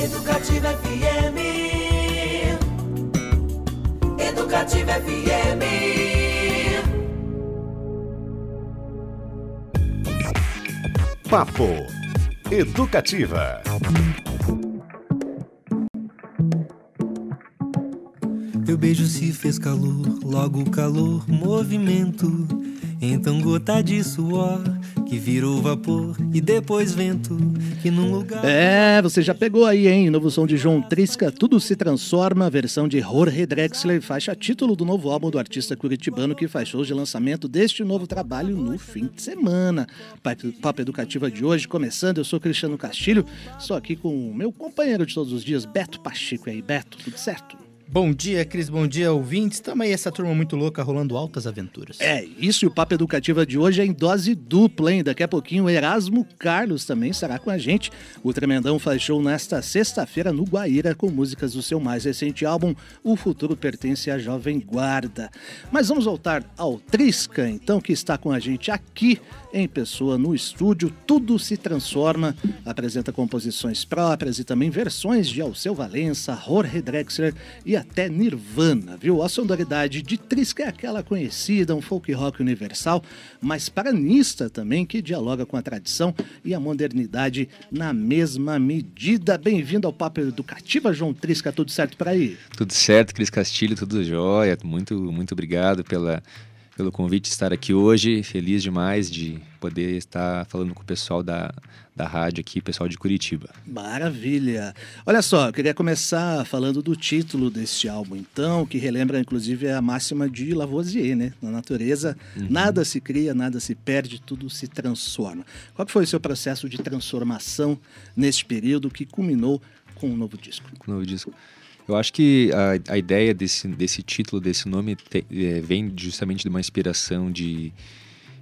Educativa FM. Educativa FM. Papo Educativa. Teu beijo se fez calor, logo calor, movimento. Então gota de suor que virou vapor e depois vento que num lugar. É, você já pegou aí, hein? Novo som de João Trisca, Tudo se Transforma, versão de Jorge Drexler, faixa título do novo álbum do artista curitibano que faz shows de lançamento deste novo trabalho no fim de semana. Papo Educativa de hoje começando, eu sou Cristiano Castilho, estou aqui com o meu companheiro de todos os dias, Beto Pacheco. E aí, Beto, tudo certo? Bom dia, Cris. Bom dia, ouvintes. Tamo aí essa turma muito louca rolando altas aventuras. É, isso e o Papo Educativa de hoje é em dose dupla, hein? Daqui a pouquinho o Erasmo Carlos também estará com a gente. O Tremendão faz show nesta sexta-feira no Guaíra com músicas do seu mais recente álbum, O Futuro Pertence à Jovem Guarda. Mas vamos voltar ao Trisca, então, que está com a gente aqui em pessoa no estúdio. Tudo se transforma, apresenta composições próprias e também versões de Alceu Valença, Jorge Drexler e até Nirvana, viu? A sonoridade de Trisca é aquela conhecida, um folk rock universal, mas paranista também, que dialoga com a tradição e a modernidade na mesma medida. Bem-vindo ao Papo Educativa, João Trisca, tudo certo por aí? Tudo certo, Cris Castilho, tudo jóia. Muito, muito obrigado pela, pelo convite de estar aqui hoje. Feliz demais de poder estar falando com o pessoal da, da rádio aqui, pessoal de Curitiba. Maravilha! Olha só, eu queria começar falando do título deste álbum, então, que relembra inclusive a máxima de Lavoisier, né? Na natureza, nada se cria, nada se perde, tudo se transforma. Qual foi o seu processo de transformação neste período que culminou com o novo disco? Com o novo disco. Eu acho que a, a ideia desse, desse título, desse nome, te- é, vem justamente de uma inspiração de,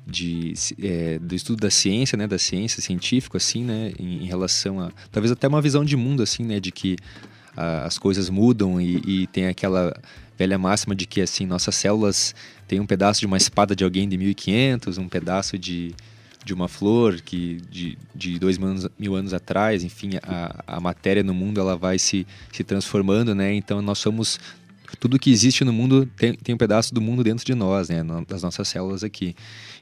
de é, do estudo da ciência, né, da ciência científica, assim, né, em, em relação a talvez até uma visão de mundo, assim, né, de que a- as coisas mudam e, e tem aquela velha máxima de que assim nossas células têm um pedaço de uma espada de alguém de 1500, um pedaço de de uma flor que de, de dois mil anos, mil anos atrás, enfim, a, a matéria no mundo ela vai se, se transformando, né? Então nós somos tudo que existe no mundo tem, tem um pedaço do mundo dentro de nós, né? Das nossas células aqui.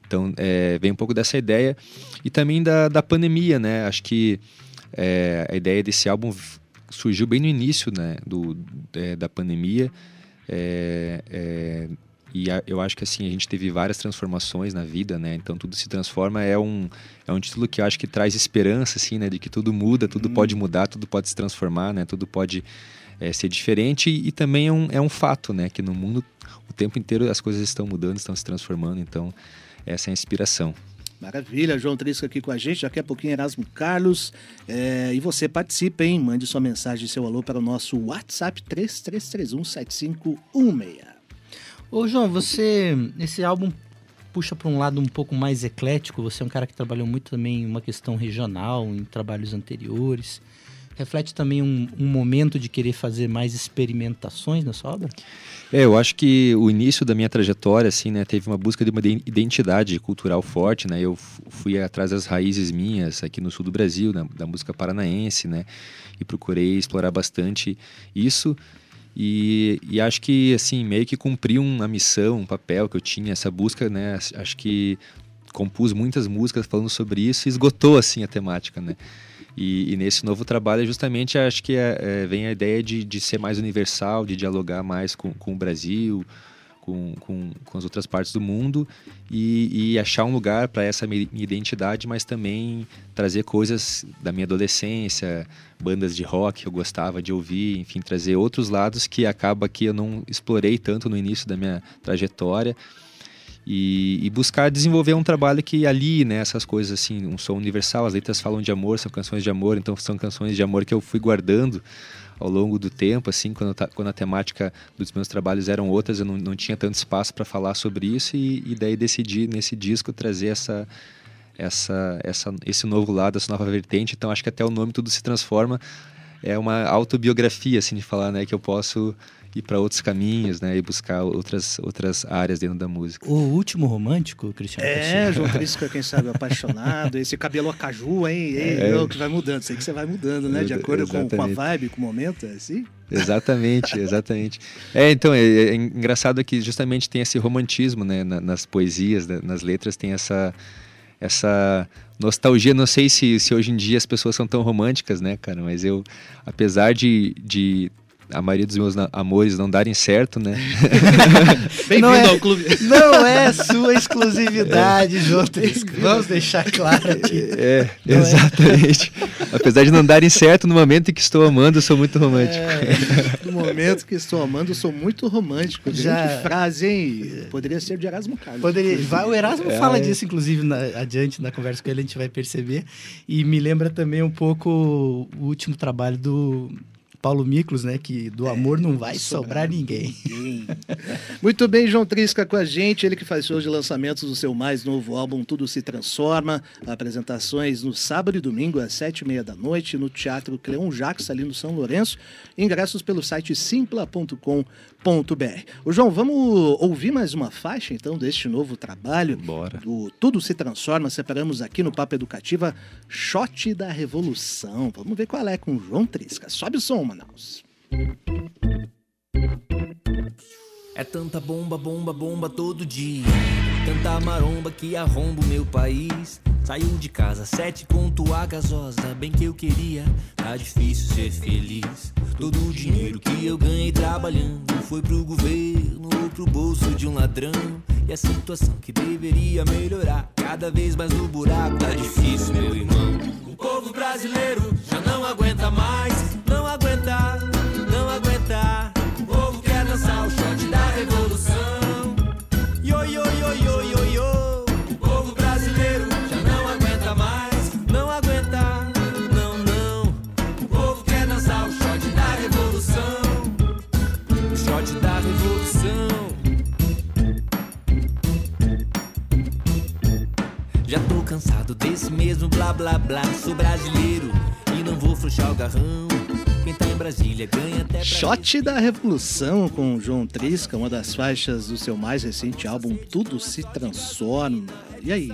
Então é, vem um pouco dessa ideia e também da, da pandemia, né? Acho que é, a ideia desse álbum surgiu bem no início, né? Do, é, da pandemia. É, é, e a- eu acho que assim a gente teve várias transformações na vida, né? Então tudo se transforma é um é um título que eu acho que traz esperança, assim, né? De que tudo muda, tudo pode mudar, tudo pode se transformar, né? Tudo pode é, ser diferente e, e também é um, é um fato, né? Que no mundo o tempo inteiro as coisas estão mudando, estão se transformando. Então essa é a inspiração. Maravilha, João Trisca aqui com a gente, daqui a pouquinho Erasmo Carlos. É, e você participa, hein? Mande sua mensagem, seu alô para o nosso WhatsApp 33317516. Ô, João, você. Esse álbum puxa para um lado um pouco mais eclético. Você é um cara que trabalhou muito também em uma questão regional, em trabalhos anteriores. Reflete também um, um momento de querer fazer mais experimentações na sua obra? É, eu acho que o início da minha trajetória, assim, né, teve uma busca de uma iden- identidade cultural forte, né? Eu fui atrás das raízes minhas aqui no sul do Brasil, na- da música paranaense, né? E procurei explorar bastante isso. E, e acho que, assim, meio que cumpri uma missão, um papel que eu tinha, essa busca, né? Acho que compus muitas músicas falando sobre isso e esgotou, assim, a temática, né? E, e nesse novo trabalho, justamente, acho que é, é, vem a ideia de, de ser mais universal, de dialogar mais com, com o Brasil, com, com, com as outras partes do mundo e, e achar um lugar para essa mi- minha identidade, mas também trazer coisas da minha adolescência, bandas de rock que eu gostava de ouvir, enfim, trazer outros lados que acaba que eu não explorei tanto no início da minha trajetória e, e buscar desenvolver um trabalho que ali, né, essas coisas assim, um som universal, as letras falam de amor, são canções de amor, então são canções de amor que eu fui guardando ao longo do tempo, assim, quando, quando a temática dos meus trabalhos eram outras, eu não, não tinha tanto espaço para falar sobre isso e, e daí decidi nesse disco trazer essa essa, essa esse novo lado, essa nova vertente. Então acho que até o nome tudo se transforma é uma autobiografia assim de falar, né, que eu posso ir para outros caminhos, né? E buscar outras, outras áreas dentro da música. O último romântico, Cristiano É? João Trisca, quem sabe, apaixonado. Esse cabelo a caju, hein? Ei, É. não, que vai mudando. Sei que você vai mudando, né? De acordo com, com a exatamente. vibe, com o momento, é assim? Exatamente, exatamente. É, então, é, é engraçado que justamente tem esse romantismo, né? na- nas poesias, né, nas letras, tem essa, essa nostalgia. Não sei se, se hoje em dia as pessoas são tão românticas, né, cara? Mas eu, apesar de, de a maioria dos meus amores não darem certo, né? Bem-vindo Não é- ao clube. Não é sua exclusividade, João Trisca. Vamos deixar claro aqui. É, Não é? exatamente. Apesar de não darem certo, no momento em que estou amando, eu sou muito romântico. É, no momento que estou amando, eu sou muito romântico. Já- frase, hein? Poderia ser de Erasmo Carlos. Poderia, vai, o Erasmo É, fala é. disso, inclusive, na- adiante na conversa com ele, a gente vai perceber. E me lembra também um pouco o último trabalho do Paulo Miklos, né? Que do amor não vai sobrar ninguém. Muito bem, João Trisca com a gente, ele que faz shows de lançamentos do seu mais novo álbum Tudo Se Transforma, apresentações no sábado e domingo às sete e meia da noite no Teatro Cleon Jacques, ali no São Lourenço, ingressos pelo site simpla.com.br. Ô João, vamos ouvir mais uma faixa então deste novo trabalho? Bora. Do Tudo Se Transforma, separamos aqui no Papo Educativa Shot da Revolução. Vamos ver qual é com o João Trisca. Sobe o som, Manaus. É tanta bomba, bomba, bomba todo dia. Tanta maromba que arromba o meu país. Saiu de casa, sete conto a gasosa. Bem que eu queria, tá difícil ser feliz. Todo o dinheiro que eu ganhei trabalhando foi pro governo ou pro bolso de um ladrão. E a situação que deveria melhorar, cada vez mais no buraco. Tá difícil, meu irmão. O povo brasileiro já não aguenta mais. Já tô cansado desse mesmo blá blá blá. Sou brasileiro e não vou frouxar o garrão. Quem tá em Brasília ganha até Shot da Revolução com João Trisca, uma das faixas do seu mais recente álbum Tudo Se Transforma. E aí?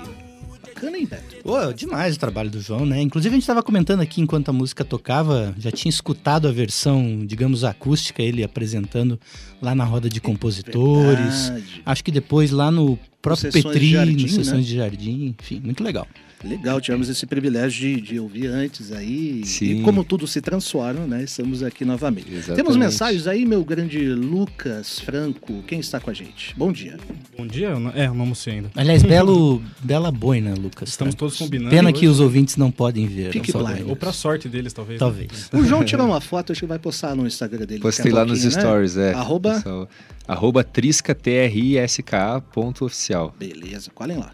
Bacana, hein, Beto? Pô, demais o trabalho do João, né? Inclusive a gente estava comentando aqui enquanto a música tocava, já tinha escutado a versão, digamos, acústica, ele apresentando lá na roda de compositores. Verdade. Acho que depois lá no próprio Sessões de Petri, Jardim, no Sessões né? de Jardim, enfim, muito legal. Legal, tivemos esse privilégio de, de ouvir antes aí. Sim. E como tudo se transforma, né? Estamos aqui novamente. Exatamente. Temos mensagens aí, meu grande Lucas Franco. Quem está com a gente? Bom dia. Bom dia, é, não almocei ainda. Aliás, belo, bela boina, Lucas. Estamos tá? todos combinando. Pena que hoje. os ouvintes não podem ver. Fique blind. Ou pra sorte deles, talvez. né? Talvez. O João tirou uma foto, acho que vai postar no Instagram dele. Postei lá nos né? stories, é. Arroba? pessoal. Arroba trisca, T-R-I-S-K-A, ponto oficial. Beleza, colhem lá.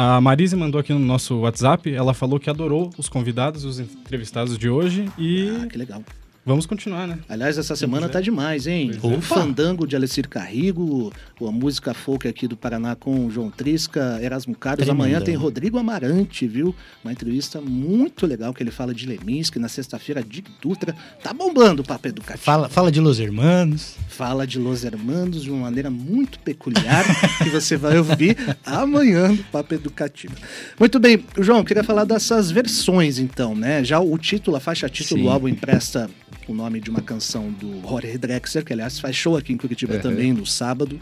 A Marise mandou aqui no nosso WhatsApp, ela falou que adorou os convidados, os entrevistados de hoje e Ah, que legal. Vamos continuar, né? Aliás, essa semana tá demais, hein? Pois O é. Fandango de Alecir Carrigo, a música folk aqui do Paraná com o João Trisca, Erasmo Carlos. Tremendão. Amanhã tem Rodrigo Amarante, viu? Uma entrevista muito legal que ele fala de Leminski. Na sexta-feira, Dick Dutra. Tá bombando o papo educativo. Fala, fala de Los Hermanos. Fala de Los Hermanos de uma maneira muito peculiar que você vai ouvir amanhã no Papo Educativo. Muito bem, João, queria falar dessas versões então, né? Já o título, a faixa título Sim. do álbum empresta o nome de uma canção do Jorge Drexler, que aliás faz show aqui em Curitiba Uhum. também no sábado,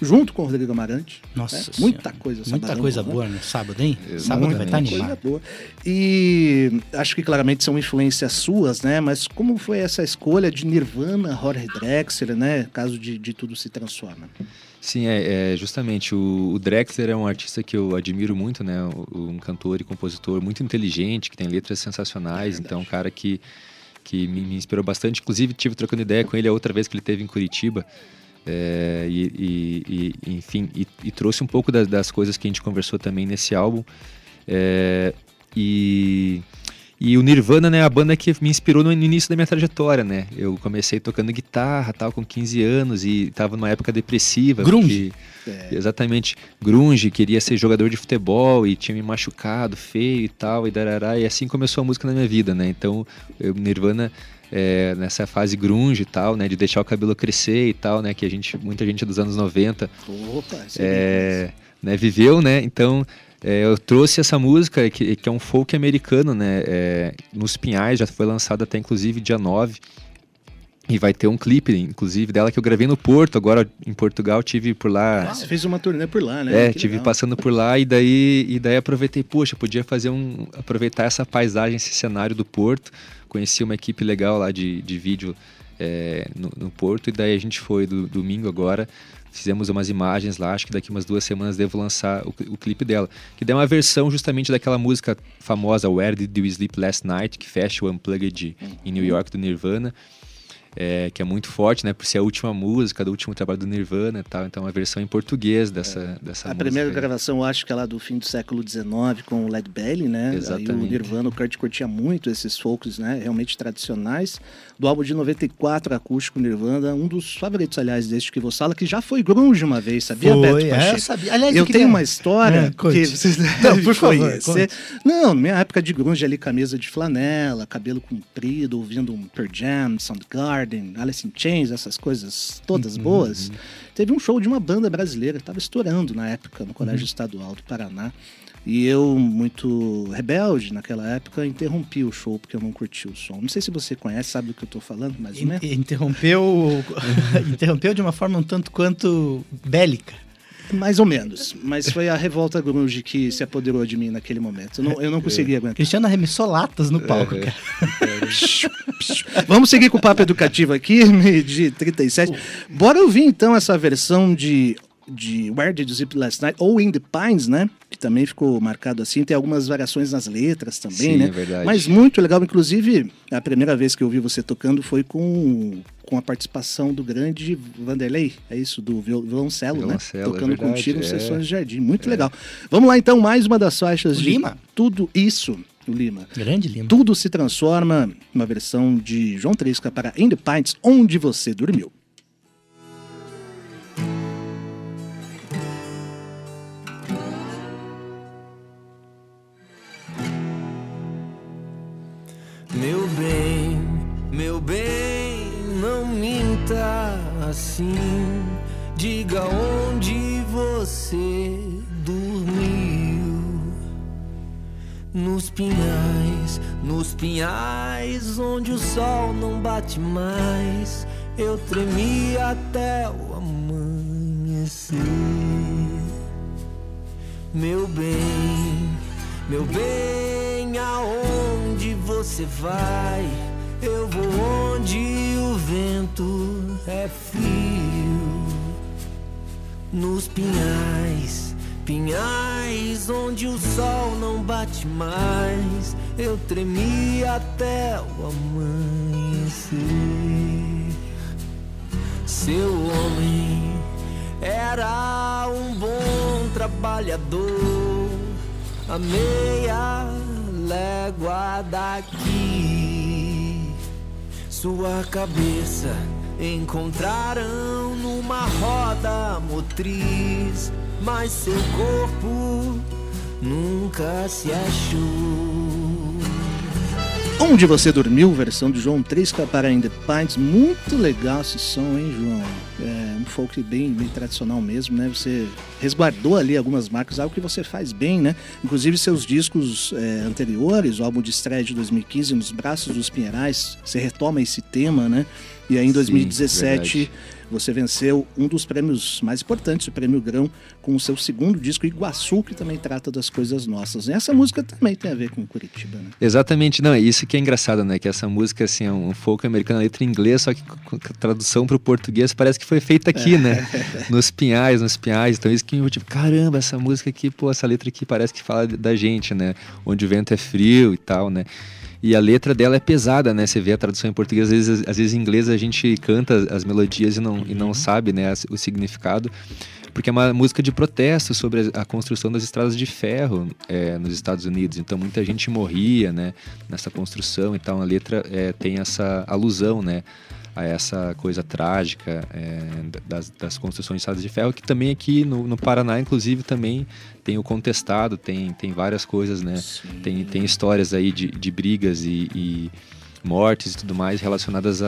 junto com o Rodrigo Amarante. Nossa né? Senhora. Muita coisa Muita sabadão, coisa né? boa no sábado, hein? Exatamente. Sábado vai estar Muita animado. Coisa boa. E acho que claramente são influências suas, né? Mas como foi essa escolha de Nirvana, Jorge Drexler, né? Caso de, de tudo se transforma. Sim, é, é, justamente. O, o Drexler é um artista que eu admiro muito, né? Um cantor e compositor muito inteligente, que tem letras sensacionais. então, um cara que, que me, inspirou bastante. Inclusive, tive trocando ideia com ele a outra vez que ele teve em Curitiba. É, e, e- e, enfim, e, e trouxe um pouco das, das coisas que a gente conversou também nesse álbum. É, e, e o Nirvana, né, a banda que me inspirou no início da minha trajetória, né? Eu comecei tocando guitarra, tal, com 15 anos e tava numa época depressiva. Grunge. porque- É. Exatamente. Grunge, queria ser jogador de futebol e tinha me machucado feio e tal, e darará, e assim começou a música na minha vida, né? Então, eu, Nirvana é, nessa fase grunge e tal, né? De deixar o cabelo crescer e tal, né? Que a gente, muita gente dos anos 90 Opa, isso é, né, viveu, né? Então é, eu trouxe essa música que, que é um folk americano, né? É, nos Pinhais, já foi lançada até inclusive dia 9. E vai ter um clipe, inclusive, dela que eu gravei no Porto, agora em Portugal, tive por lá. Você fez uma turnê por lá, né? É, Que tive legal. passando por lá e daí, e daí aproveitei, poxa, podia fazer um. aproveitar essa paisagem, esse cenário do Porto. Conheci uma equipe legal lá de, de vídeo é, no, no Porto, e daí a gente foi do domingo agora. Fizemos umas imagens lá, acho que daqui umas duas semanas devo lançar o, o clipe dela. Que é uma versão justamente daquela música famosa Where Did You Sleep Last Night, que fecha o Unplugged em New York do Nirvana é, que é muito forte, né? Por ser a última música do último trabalho do Nirvana e tal. Então, é uma versão em português dessa, dessa É. A música. primeira aí. gravação, eu acho que é lá do fim do século XIX, com o Led Belly, né? Aí o Exatamente. Nirvana, o Kurt curtia muito esses folks, né? Realmente tradicionais. Do álbum de 94, acústico Nirvana, um dos favoritos, aliás, deste que você fala, que já foi grunge uma vez, sabia, Foi, Beto é, Pacheco? sabia. Aliás, eu eu queria- tenho uma história É, conte. que vocês Não, por favor. Não, minha época de grunge ali, camisa de flanela, cabelo comprido, ouvindo um Pearl Jam, Soundgarden, Alice in Chains, essas coisas todas boas. Teve um show de uma banda brasileira, estava estourando na época, no Colégio Estadual do Paraná. E eu, muito rebelde naquela época, interrompi o show porque eu não curti o som. Não sei se você conhece, sabe do que eu tô falando, mas né? In- Interrompeu, interrompeu de uma forma um tanto quanto bélica. Mais ou menos. Mas foi a revolta grunge que se apoderou de mim naquele momento. Eu não, eu não consegui aguentar. Cristiano arremessou latas no palco, cara. Vamos seguir com o papo educativo aqui, de 37. Bora ouvir então essa versão de, de Where Did You Sleep Last Night, ou In the Pines, né? Também ficou marcado assim. Tem algumas variações nas letras também, Sim, né? é verdade. Mas muito legal. Inclusive, a primeira vez que eu vi você tocando foi com, com a participação do grande Vanderlei, é isso? Do viol- violoncelo, Violoncelo, né? é Tocando verdade, contigo no é. Sessões de Jardim. Muito legal. Vamos lá então, mais uma das faixas O de Lima? Tudo Isso. O Lima. Grande Lima. Tudo se transforma, uma versão de João Tresca para In the Pints, onde você dormiu. Assim. Diga onde você dormiu. Nos pinhais, nos pinhais, onde o sol não bate mais. Eu tremi até o amanhecer. Meu bem, meu bem, aonde você vai? Eu vou onde vento é frio. Nos pinhais, pinhais, onde o sol não bate mais. Eu tremi até o amanhecer. Seu homem era um bom trabalhador, a meia légua daqui. Sua cabeça encontraram numa roda motriz, mas seu corpo nunca se achou. Onde você dormiu, versão de João Tresca para In the Pints. Muito legal esse som, hein, João? Folk bem, bem tradicional mesmo, né? Você resguardou ali algumas marcas, algo que você faz bem, né? Inclusive seus discos é, anteriores, o álbum de estreia de 2015, Nos Braços dos Pinheirais, você retoma esse tema, né? E aí em Sim, 2017 verdade. você venceu um dos prêmios mais importantes, o Prêmio Grão, com o seu segundo disco, Iguaçu, que também trata das coisas nossas. E essa música também tem a ver com Curitiba, né? Exatamente, não, é isso que é engraçado, né? Que essa música, assim, é um folk americano, letra em inglês, só que com tradução para o português parece que foi feita aqui, né? Nos pinhais, nos pinhais. Então, isso que eu, tipo, caramba, essa música aqui, pô, essa letra aqui parece que fala da gente, né? Onde o vento é frio e tal, né? E a letra dela é pesada, né? Você vê a tradução em português, às vezes, às vezes em inglês a gente canta as melodias e não, e não sabe, né, o significado. Porque é uma música de protesto sobre a a construção das estradas de ferro é, nos Estados Unidos. Então muita gente morria, né, nessa construção e tal. A letra é, tem essa alusão, né, a essa coisa trágica é, das, das construções de estradas de ferro, que também aqui no, no Paraná, inclusive, também tem o contestado, tem, tem várias coisas, né? Tem, tem histórias aí de, de brigas e, e mortes e tudo mais relacionadas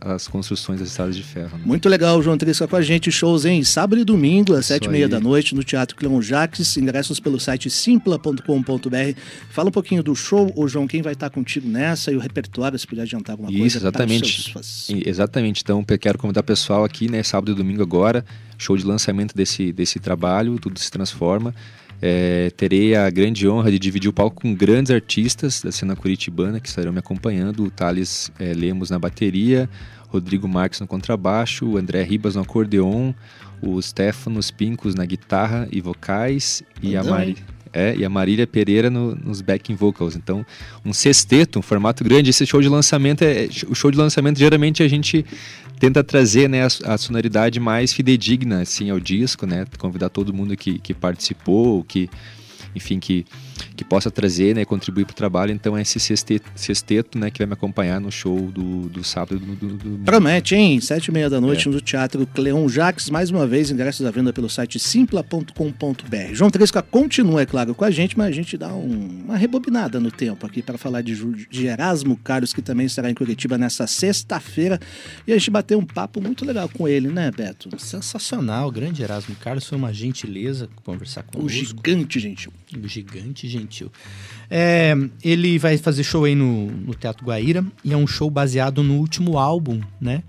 às construções das estradas de ferro. né? Muito legal, João Trisca com a gente. Shows em sábado e domingo, às sete e meia da noite, no Teatro Cleon Jaques. Ingressos pelo site simpla.com.br. Fala um pouquinho do show, ô João, quem vai estar contigo nessa e o repertório, se puder adiantar alguma coisa. Isso, para os exatamente. Exatamente. Então, quero convidar o pessoal aqui, né, sábado e domingo agora, show de lançamento desse, desse trabalho, Tudo se Transforma. É, terei a grande honra de dividir o palco com grandes artistas da cena curitibana que estarão me acompanhando, o Thales é, Lemos na bateria, Rodrigo Marques no contrabaixo, o André Ribas no acordeon, o Stefanos Pincos na guitarra e vocais e a, Mari? É, e a Marília Pereira no- nos backing vocals. Então, um sexteto, um formato grande. Esse show de lançamento é o show de lançamento geralmente a gente tenta trazer né, a, a sonoridade mais fidedigna assim ao disco, né? Convidar todo mundo que, que participou, que enfim que que possa trazer, né, contribuir para o trabalho. Então é esse sexteto, sexteto, né, que vai me acompanhar no show do, do sábado do, do, do- Promete, hein? Sete e meia da noite É. no Teatro Cleon Jaques. Mais uma vez, ingressos à venda pelo site simpla.com.br. João Tresca continua, é claro, com a gente, mas a gente dá um- uma rebobinada no tempo aqui para falar de, de Erasmo Carlos, que também estará em Curitiba nessa sexta-feira. E a gente bateu um papo muito legal com ele, né, Beto? Sensacional, grande Erasmo Carlos, foi uma gentileza conversar O conosco. gigante, gente. O gigante gentil. É, ele vai fazer show aí no, no Teatro Guaíra e é um show baseado no último álbum, né?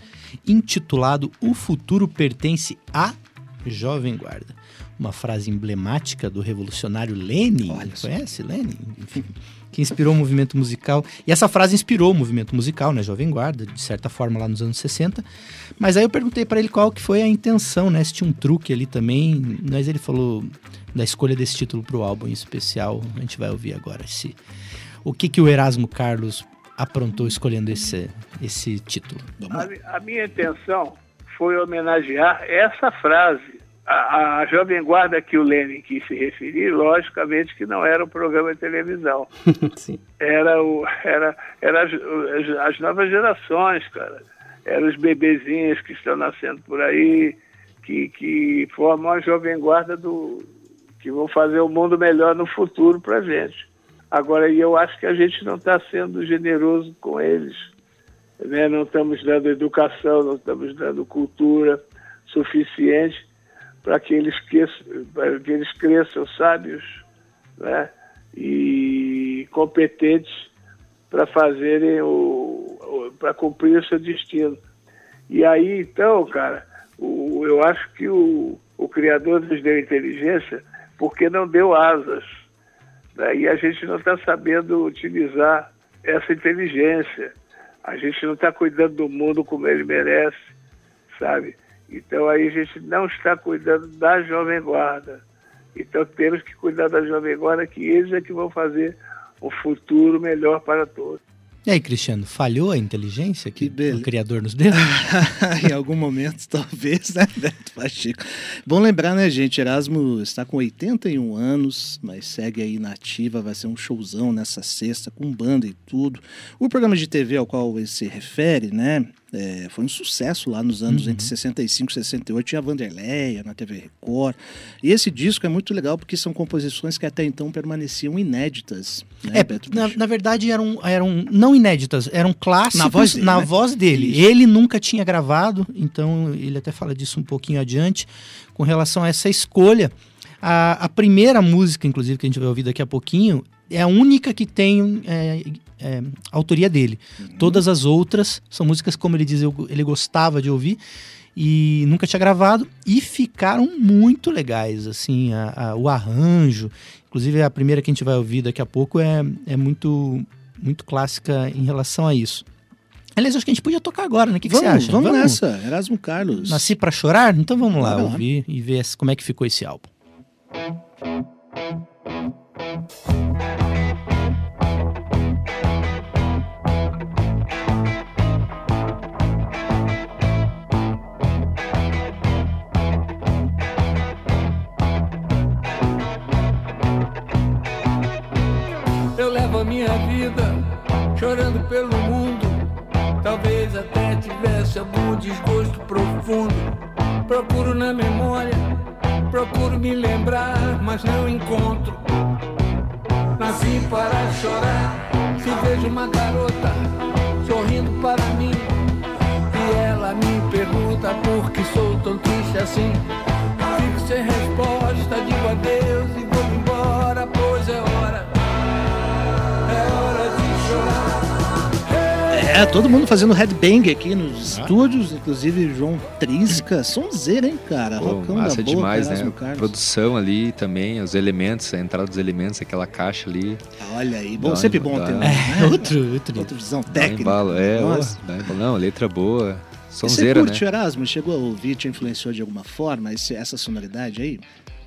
Intitulado O Futuro Pertence à Jovem Guarda. Uma frase emblemática do revolucionário Lenin. Olha. Conhece Lenin? Enfim, que inspirou o movimento musical. E essa frase inspirou o movimento musical, né? Jovem Guarda, de certa forma, lá nos anos 60. Mas aí eu perguntei para ele qual que foi a intenção, né? Se tinha um truque ali também. Mas ele falou da escolha desse título para o álbum em especial. A gente vai ouvir agora esse. O que, que o Erasmo Carlos aprontou escolhendo esse, esse título? A, a minha intenção foi homenagear essa frase. A, a Jovem Guarda que o Lenin quis se referir, logicamente que não era um programa de televisão. Sim. Era, o, era, era as, as- as novas gerações, cara. Eram os bebezinhos que estão nascendo por aí, que, que formam a Jovem Guarda do, que vão fazer o mundo melhor no futuro para gente. Agora, eu acho que a gente não está sendo generoso com eles né? não estamos dando educação, não estamos dando cultura suficiente para que eles cresçam, que eles cresçam sábios né? e competentes para fazerem o, para cumprir o seu destino. E aí, então, cara, o, eu acho que o, o Criador nos deu inteligência porque não deu asas. Né? E a gente não está sabendo utilizar essa inteligência. A gente não está cuidando do mundo como ele merece, sabe? Então aí a gente não está cuidando da Jovem Guarda. Então temos que cuidar da Jovem Guarda, que eles é que vão fazer um futuro melhor para todos. E aí, Cristiano, falhou a inteligência que, Que o Criador nos deu? em algum momento, talvez, né, Beto Pacheco? Bom lembrar, né, gente? Erasmo está com 81 anos, mas segue aí na ativa. Vai ser um showzão nessa sexta, com banda e tudo. O programa de TV ao qual ele se refere, né? É, foi um sucesso lá nos anos entre 65 e 68. Tinha a Vanderleia na TV Record. E esse disco é muito legal porque são composições que até então permaneciam inéditas. Né, É, na, na verdade eram, eram não inéditas, eram clássicos Na voz dele, na né? voz dele. Isso. Ele nunca tinha gravado, então ele até fala disso um pouquinho adiante, com relação a essa escolha. A, a primeira música, inclusive, que a gente vai ouvir daqui a pouquinho, é a única que tem é, é, autoria dele. Uhum. Todas as outras são músicas, como ele diz, ele gostava de ouvir e nunca tinha gravado e ficaram muito legais, assim, a- a- o arranjo. Inclusive a primeira que a gente vai ouvir daqui a pouco é, é muito, muito clássica em relação a isso. Aliás, acho que a gente podia tocar agora, né? O que, que vamos, você acha? vamos nessa. Erasmo Carlos. Nasci pra chorar? Então vamos lá Bora lá. ouvir e ver como é que ficou esse álbum. Eu chorando pelo mundo. Talvez até tivesse algum desgosto profundo. Procuro na memória, procuro me lembrar, mas não encontro. Nasci para chorar, se vejo uma garota sorrindo para mim. E ela me pergunta por que sou tão triste assim. Fico sem resposta, digo adeus e É, todo mundo fazendo headbang aqui nos estúdios, inclusive João Trisca, sonzeira, hein, cara? Pô, Rocão da massa boa, demais, né? Carlos. Produção ali também, os elementos, a entrada dos elementos, aquela caixa ali. Olha aí, bom, Dá- sempre bom dá- ter É, né? outro, outro. outra visão técnica. embalo, é, ó, Nossa. dá embalo. não, letra boa, E sonzeira, Você né? curte Erasmo? Chegou a ouvir, te influenciou de alguma forma esse- essa sonoridade aí?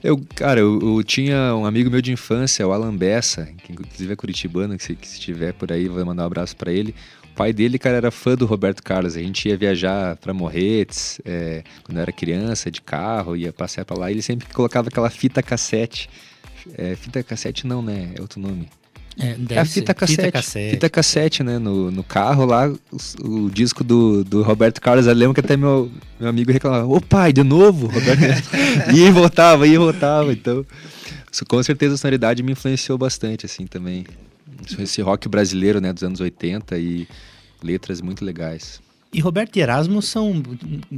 Eu, cara, eu, eu tinha um amigo meu de infância, o Alan Bessa, que inclusive é curitibano, que se, que se estiver por aí, vou mandar um abraço pra ele. O pai dele, cara, era fã do Roberto Carlos. A gente ia viajar pra Morretes, é, quando eu era criança, de carro, ia passear pra lá. E ele sempre colocava aquela fita cassete. É, fita cassete não, né? É outro nome. É, É a fita cassete. Fita cassete. Fita cassete, né? No, no carro lá, o, o disco do, do Roberto Carlos. Eu lembro que até meu, meu amigo reclamava: Ô pai, de novo? Roberto... e voltava, e voltava. Então, com certeza a sonoridade me influenciou bastante, assim, também. Esse rock brasileiro, né? Dos anos 80 e letras muito legais. E Roberto e Erasmo são,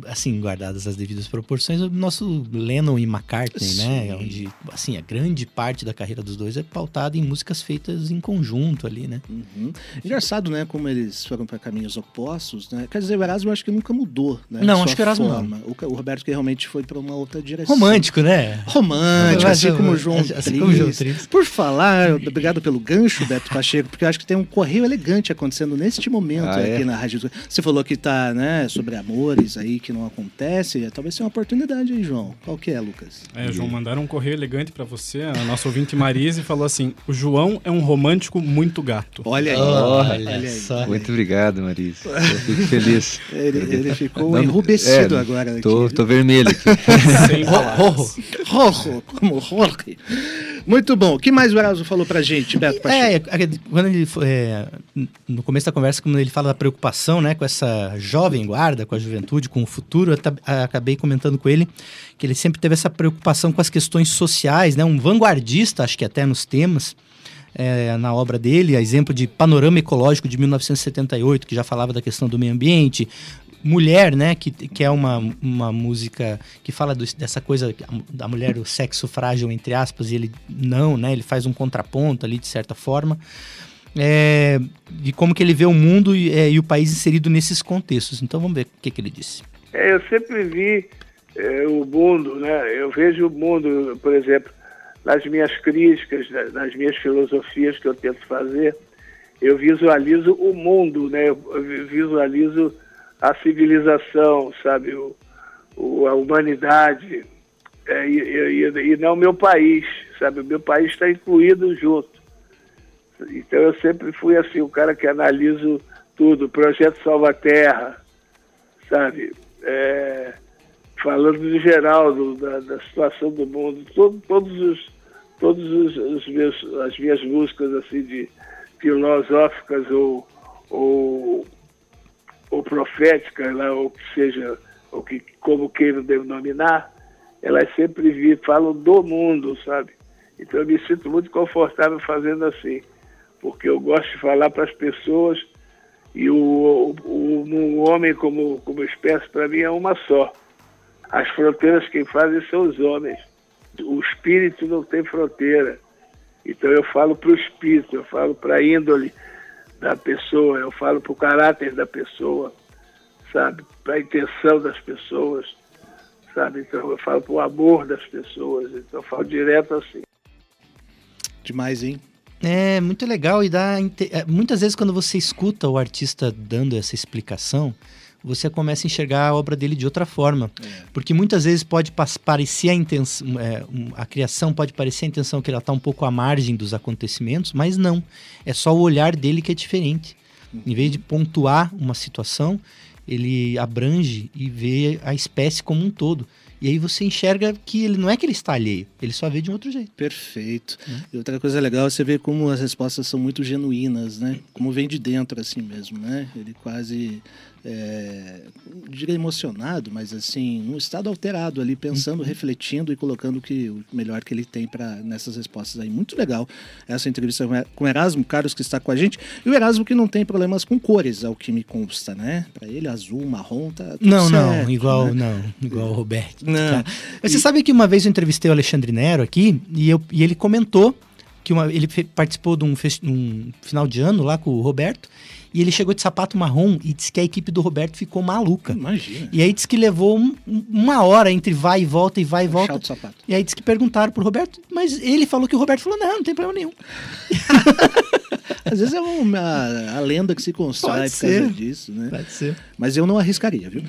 assim, guardadas as devidas proporções, o nosso Lennon e McCartney, né? Onde, assim, a grande parte da carreira dos dois é pautada em músicas feitas em conjunto ali, né? Uhum. Engraçado, né? Como eles foram para caminhos opostos, né? Quer dizer, o Erasmo eu acho que nunca mudou, né? Não, acho que o Erasmo forma. O, ca- o Roberto que realmente foi para uma outra direção. Romântico, né? Romântico, assim como o João assim Tris. como o João Tris. Por falar, obrigado pelo gancho, Beto Pacheco, porque eu acho que tem um correio elegante acontecendo neste momento Ah, é? aqui na Rádio. Você falou que tá, né, sobre amores aí que não acontece. Talvez seja uma oportunidade aí, João. Qual que é, Lucas? É, João, mandaram um correio elegante pra você. A nossa ouvinte Marise falou assim: o João é um romântico muito gato. Olha aí. Olha aí. só. Muito obrigado, Marisa. Eu fico feliz. Ele, ele ficou Não, enrubescido é, agora. Tô, aqui. tô vermelho aqui. Sem Ro- palavras. Rorro. Rojo, como Jorge. Muito bom. O que mais o Erasmo falou pra gente, Beto Pacheco? É, quando ele foi, é, no começo da conversa, quando ele fala da preocupação, né, com essa jovem guarda, com a juventude, com o futuro, eu acabei comentando com ele que ele sempre teve essa preocupação com as questões sociais, né, um vanguardista, acho que até nos temas, é, na obra dele, a exemplo de Panorama Ecológico de 1978, que já falava da questão do meio ambiente, Mulher, né, que, que é uma, uma música que fala do- dessa coisa da mulher, o sexo frágil, entre aspas, e ele não, né, ele faz um contraponto ali, de certa forma, é, de como que ele vê o mundo e, é, e o país inserido nesses contextos. Então vamos ver o que, que ele disse. É, eu sempre vi é, o mundo, né? Eu vejo o mundo, por exemplo, nas minhas críticas, na- nas minhas filosofias que eu tento fazer, eu visualizo o mundo, né? Eu vi- visualizo a civilização, sabe? O, o- a humanidade, é, e, e- e não o meu país, sabe? O meu país está incluído junto. Então eu sempre fui assim, o cara que analiso tudo, Projeto Salva Terra, sabe? É, falando no geral do- da, da situação do mundo, todo- todos os, todos os, os as minhas músicas assim de filosóficas ou, ou, ou proféticas, lá, ou que seja, ou que como queiram denominar, elas sempre vi, falam do mundo, sabe? Então eu me sinto muito confortável fazendo assim, porque eu gosto de falar para as pessoas e o, o, o- homem como, como espécie, para mim, é uma só. As fronteiras quem fazem são os homens. O espírito não tem fronteira. Então eu falo para o espírito, eu falo para a índole da pessoa, eu falo para o caráter da pessoa, sabe? Para a intenção das pessoas, sabe? Então eu falo para o amor das pessoas. Então eu falo direto assim. Demais, hein? É muito legal e dá. inte- é, Muitas vezes, quando você escuta o artista dando essa explicação, você começa a enxergar a obra dele de outra forma. Porque muitas vezes pode parecer a intenção. é, a criação pode parecer a intenção que ela está um pouco à margem dos acontecimentos, mas não. É só o olhar dele que é diferente. Em vez de pontuar uma situação, ele abrange e vê a espécie como um todo. E aí você enxerga que ele não é que ele está alheio, ele só vê de um outro jeito. Perfeito. E outra coisa legal é você ver como as respostas são muito genuínas, né? Como vem de dentro, assim mesmo, né? Ele quase é, diria emocionado, mas assim, num estado alterado ali, pensando, refletindo e colocando o que, o melhor que ele tem para nessas respostas aí. Muito legal essa entrevista com o Erasmo Carlos, que está com a gente. E o Erasmo que não tem problemas com cores, ao que me consta, né? Para ele, azul, marrom, tá tudo Não, não, certo, igual, né? não, igual o Roberto. Não. Cara, Mas Você sabe que uma vez eu entrevistei o Alexandre Nero aqui e, eu, e ele comentou que uma- ele participou de um, um final de ano lá com o Roberto e ele chegou de sapato marrom e disse que a equipe do Roberto ficou maluca. Imagina. E aí disse que levou um- uma hora entre vai e volta e vai e volta. De sapato. E aí disse que perguntaram pro Roberto, mas ele falou que o Roberto falou: não, não tem problema nenhum. Às vezes é uma, a lenda que se constrói por causa disso, né? Pode ser. Mas eu não arriscaria, viu?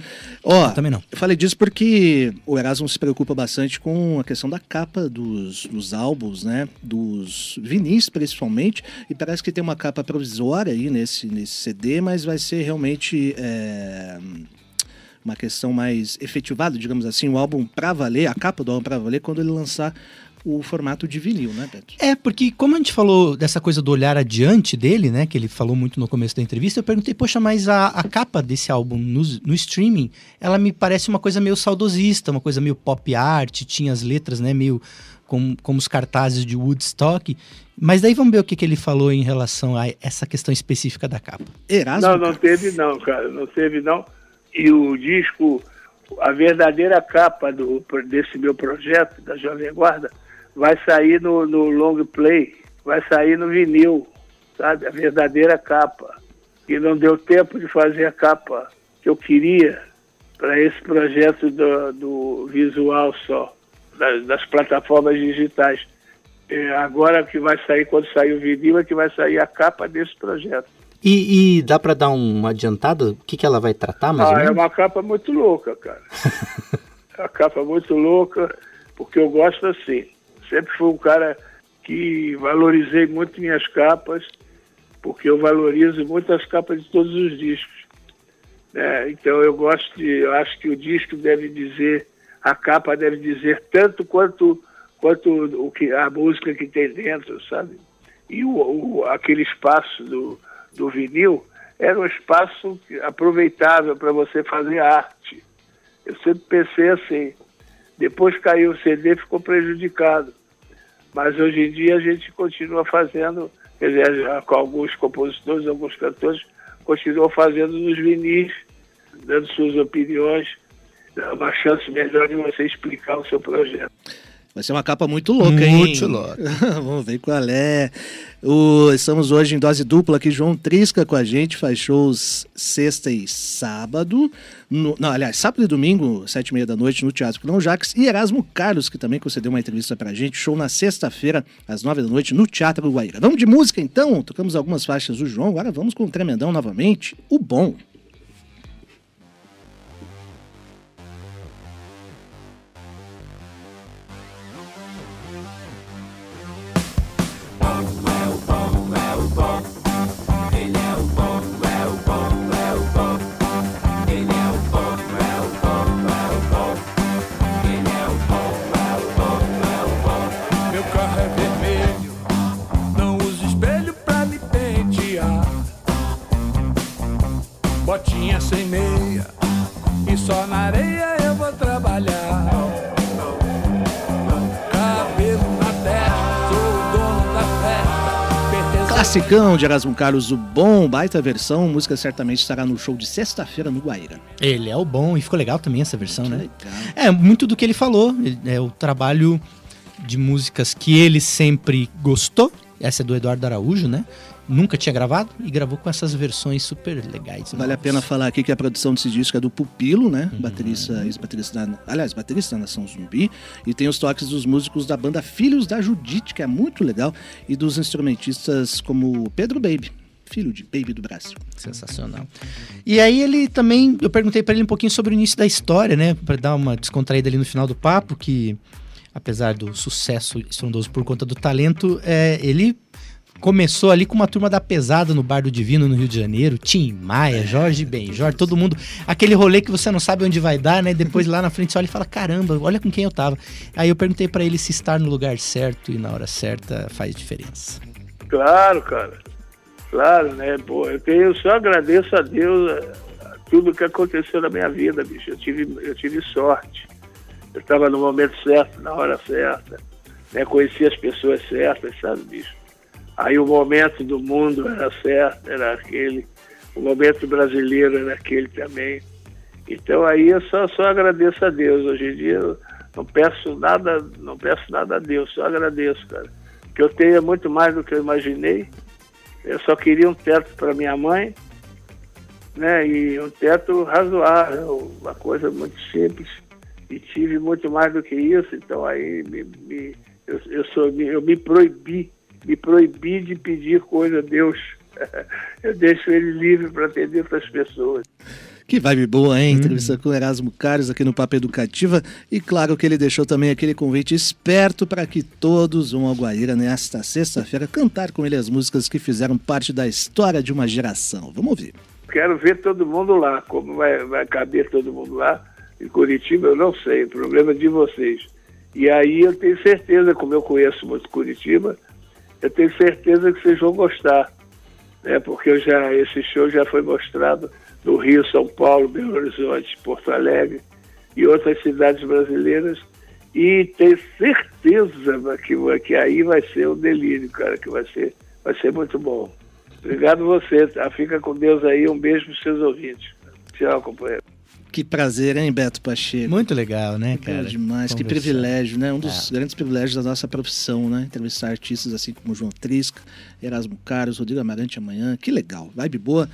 Ó, também não. Eu falei disso porque o Erasmo se preocupa bastante com a questão da capa dos, dos álbuns, né? Dos vinis, principalmente. E parece que tem uma capa provisória aí nesse, nesse CD, mas vai ser realmente é, uma questão mais efetivada, digamos assim, o álbum pra valer, a capa do álbum pra valer, quando ele lançar o formato de vinil, né, Beto? É, porque como a gente falou dessa coisa do olhar adiante dele, né, que ele falou muito no começo da entrevista, eu perguntei, poxa, mas a, a capa desse álbum no, no streaming, ela me parece uma coisa meio saudosista, uma coisa meio pop art, tinha as letras, né, meio como, como os cartazes de Woodstock. Mas daí vamos ver o que, que ele falou em relação a essa questão específica da capa. Erasmo? Não, não teve não, cara, não teve não. E o disco, a verdadeira capa do, desse meu projeto, da Jovem Guarda, vai sair no, no long play, vai sair no vinil, sabe? A verdadeira capa. E não deu tempo de fazer a capa que eu queria para esse projeto do, do visual só, das, das plataformas digitais. É, agora que vai sair, quando sair o vinil, é que vai sair a capa desse projeto. E, e dá para dar uma adiantada? O que, que ela vai tratar, mais ou Ah, é uma capa muito louca, cara. é uma capa muito louca, porque eu gosto assim. Sempre fui um cara que valorizei muito minhas capas, porque eu valorizo muito as capas de todos os discos. né? então eu gosto de, eu acho que o disco deve dizer, a capa deve dizer tanto quanto quanto o que a música que tem dentro, sabe? E o, o- aquele espaço do, do vinil era um espaço aproveitável para você fazer arte. Eu sempre pensei assim. Depois caiu o CD, ficou prejudicado. Mas hoje em dia a gente continua fazendo, quer dizer, com alguns compositores, alguns cantores, continuam fazendo nos vinis, dando suas opiniões, uma chance melhor de você explicar o seu projeto. Vai ser uma capa muito louca, hein? Muito louca. Vamos ver qual é. O- estamos hoje em dose dupla aqui. João Trisca com a gente, faz shows sexta e sábado. No- não, aliás, sábado e domingo, sete e meia da noite, no Teatro Plão Jacques. E Erasmo Carlos, que também concedeu uma entrevista pra gente. Show na sexta-feira, às nove da noite, no Teatro Guaíra. Vamos de música então? Tocamos algumas faixas do João. Agora vamos com o Tremendão novamente. O bom. Classicão de Erasmo Carlos, o bom, baita versão. Música certamente estará no show de sexta-feira no Guaíra. Ele é o bom, e ficou legal também essa versão, né? Legal. É, muito do que ele falou. É o trabalho de músicas que ele sempre gostou. Essa é do Eduardo Araújo, né? Nunca tinha gravado e gravou com essas versões super legais. Vale a pena falar aqui que a produção desse disco é do Pupilo, né? Baterista, ex-baterista da. Aliás, baterista da Nação Zumbi. E tem os toques dos músicos da banda Filhos da Judite, que é muito legal, e dos instrumentistas como Pedro Baby, filho de Baby do Brasil. Sensacional. E aí ele também, eu perguntei pra ele um pouquinho sobre o início da história, né? Pra dar uma descontraída ali no final do papo, que apesar do sucesso estrondoso por conta do talento, é, ele começou ali com uma turma da pesada no Bar do Divino, no Rio de Janeiro. Tim Maia, Jorge Benjor, todo mundo. Aquele rolê que você não sabe onde vai dar, né? Depois lá na frente você olha e fala: caramba, olha com quem eu tava. Aí eu perguntei pra ele se estar no lugar certo e na hora certa faz diferença. Claro, cara. Claro, né? Pô, eu, tenho, eu só agradeço a Deus, a tudo que aconteceu na minha vida, bicho. Eu tive, eu tive sorte. Eu estava no momento certo, na hora certa. Né? Conheci as pessoas certas, sabe, bicho? Aí o momento do mundo era certo, era aquele. O momento brasileiro era aquele também. Então aí eu só, só agradeço a Deus. Hoje em dia eu não peço nada, não peço nada a Deus, só agradeço, cara. Que eu tenha muito mais do que eu imaginei. Eu só queria um teto para minha mãe, né? E um teto razoável, uma coisa muito simples. E tive muito mais do que isso, então aí me, me, eu, eu, sou, eu me proibi, me proibi de pedir coisa a Deus. Eu deixo ele livre para atender outras pessoas. Que vibe boa, hein? Entrevista com o Erasmo Carlos aqui no Papo Educativa. E claro que ele deixou também aquele convite esperto para que todos vão ao Guaíra nesta sexta-feira cantar com ele as músicas que fizeram parte da história de uma geração. Vamos ouvir. Quero ver todo mundo lá. Como vai, vai caber todo mundo lá em Curitiba, eu não sei. O problema é de vocês. E aí eu tenho certeza, como eu conheço muito Curitiba, eu tenho certeza que vocês vão gostar. Né? Porque eu já, esse show já foi mostrado no Rio, São Paulo, Belo Horizonte, Porto Alegre e outras cidades brasileiras. E tenho certeza que, que aí vai ser um delírio, cara, que vai ser, vai ser muito bom. Obrigado você, tá? Fica com Deus aí, um beijo para os seus ouvintes. Tchau, companheiro. Que prazer, hein, Beto Pacheco? Muito legal, né, cara? Legal demais, que privilégio, né? Um dos É. grandes privilégios da nossa profissão, né? Entrevistar artistas assim como João Trisca, Erasmo Carlos, Rodrigo Amarante amanhã. Que legal, vibe boa.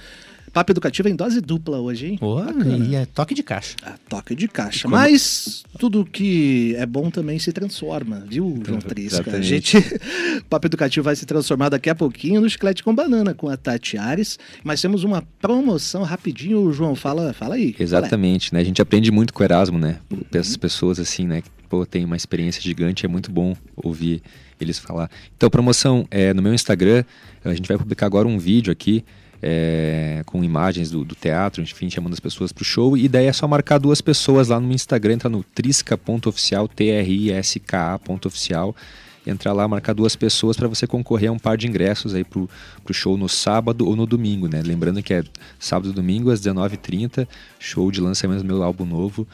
Papo educativo em dose dupla hoje, hein? Bacana. e é toque de caixa. Ah, toque de caixa. Como- Mas tudo que é bom também se transforma, viu, João Trisca? A Exatamente. gente. o Papo Educativo vai se transformar daqui a pouquinho no Chiclete com Banana com a Tati Ares. Mas temos uma promoção rapidinho, João. Fala, fala aí. qual é? Exatamente, né? A gente aprende muito com o Erasmo, né? Essas pessoas assim, né? Que pô, tem uma experiência gigante, é muito bom ouvir eles falar. Então, promoção é no meu Instagram, a gente vai publicar agora um vídeo aqui é, com imagens do, do teatro, enfim, chamando as pessoas pro show. E daí é só marcar duas pessoas lá no Instagram, entra no trisca.oficial, T-R-I-S-K-A.oficial. Entrar lá, marcar duas pessoas para você concorrer a um par de ingressos aí pro, pro show no sábado ou no domingo, né? Lembrando que é sábado e domingo às 19h30, show de lançamento do meu álbum novo,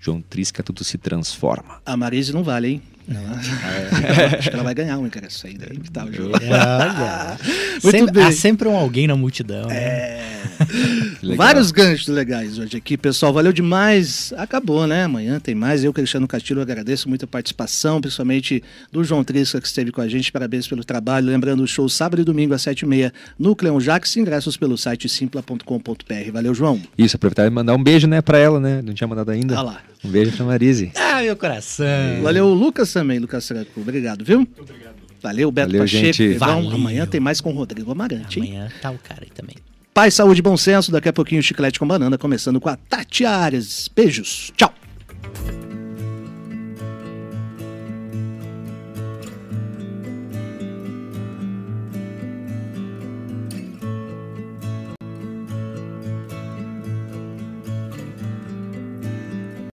João Trisca Tudo Se Transforma. A Marise não vale, hein? Acho que ela vai ganhar um ingresso ainda. Que tal, João? Olha. Muito sempre, bem. há sempre um alguém na multidão. né? É. Legal. Vários ganchos legais hoje aqui, pessoal. Valeu demais. Acabou, né? Amanhã tem mais. Eu, Cristiano Castilho, agradeço muito a participação, principalmente do João Trisca, que esteve com a gente. Parabéns pelo trabalho. Lembrando, o show sábado e domingo às 7h30 no Cleon Jax. Ingressos pelo site simpla.com.br. Valeu, João. Isso, aproveitar e mandar um beijo, né, pra ela, né? Não tinha mandado ainda. Ah lá. Um beijo pra Marise. Ah, meu coração. Valeu, Lucas também, Lucas Franco. Obrigado, viu? Muito obrigado. Valeu, Beto Valeu, Pacheco. gente. Valeu. Amanhã tem mais com o Rodrigo Amarante, hein? Amanhã tá o cara aí também. Paz, saúde e bom senso. Daqui a pouquinho, Chiclete com Banana, começando com a Tati Ares. Beijos. Tchau.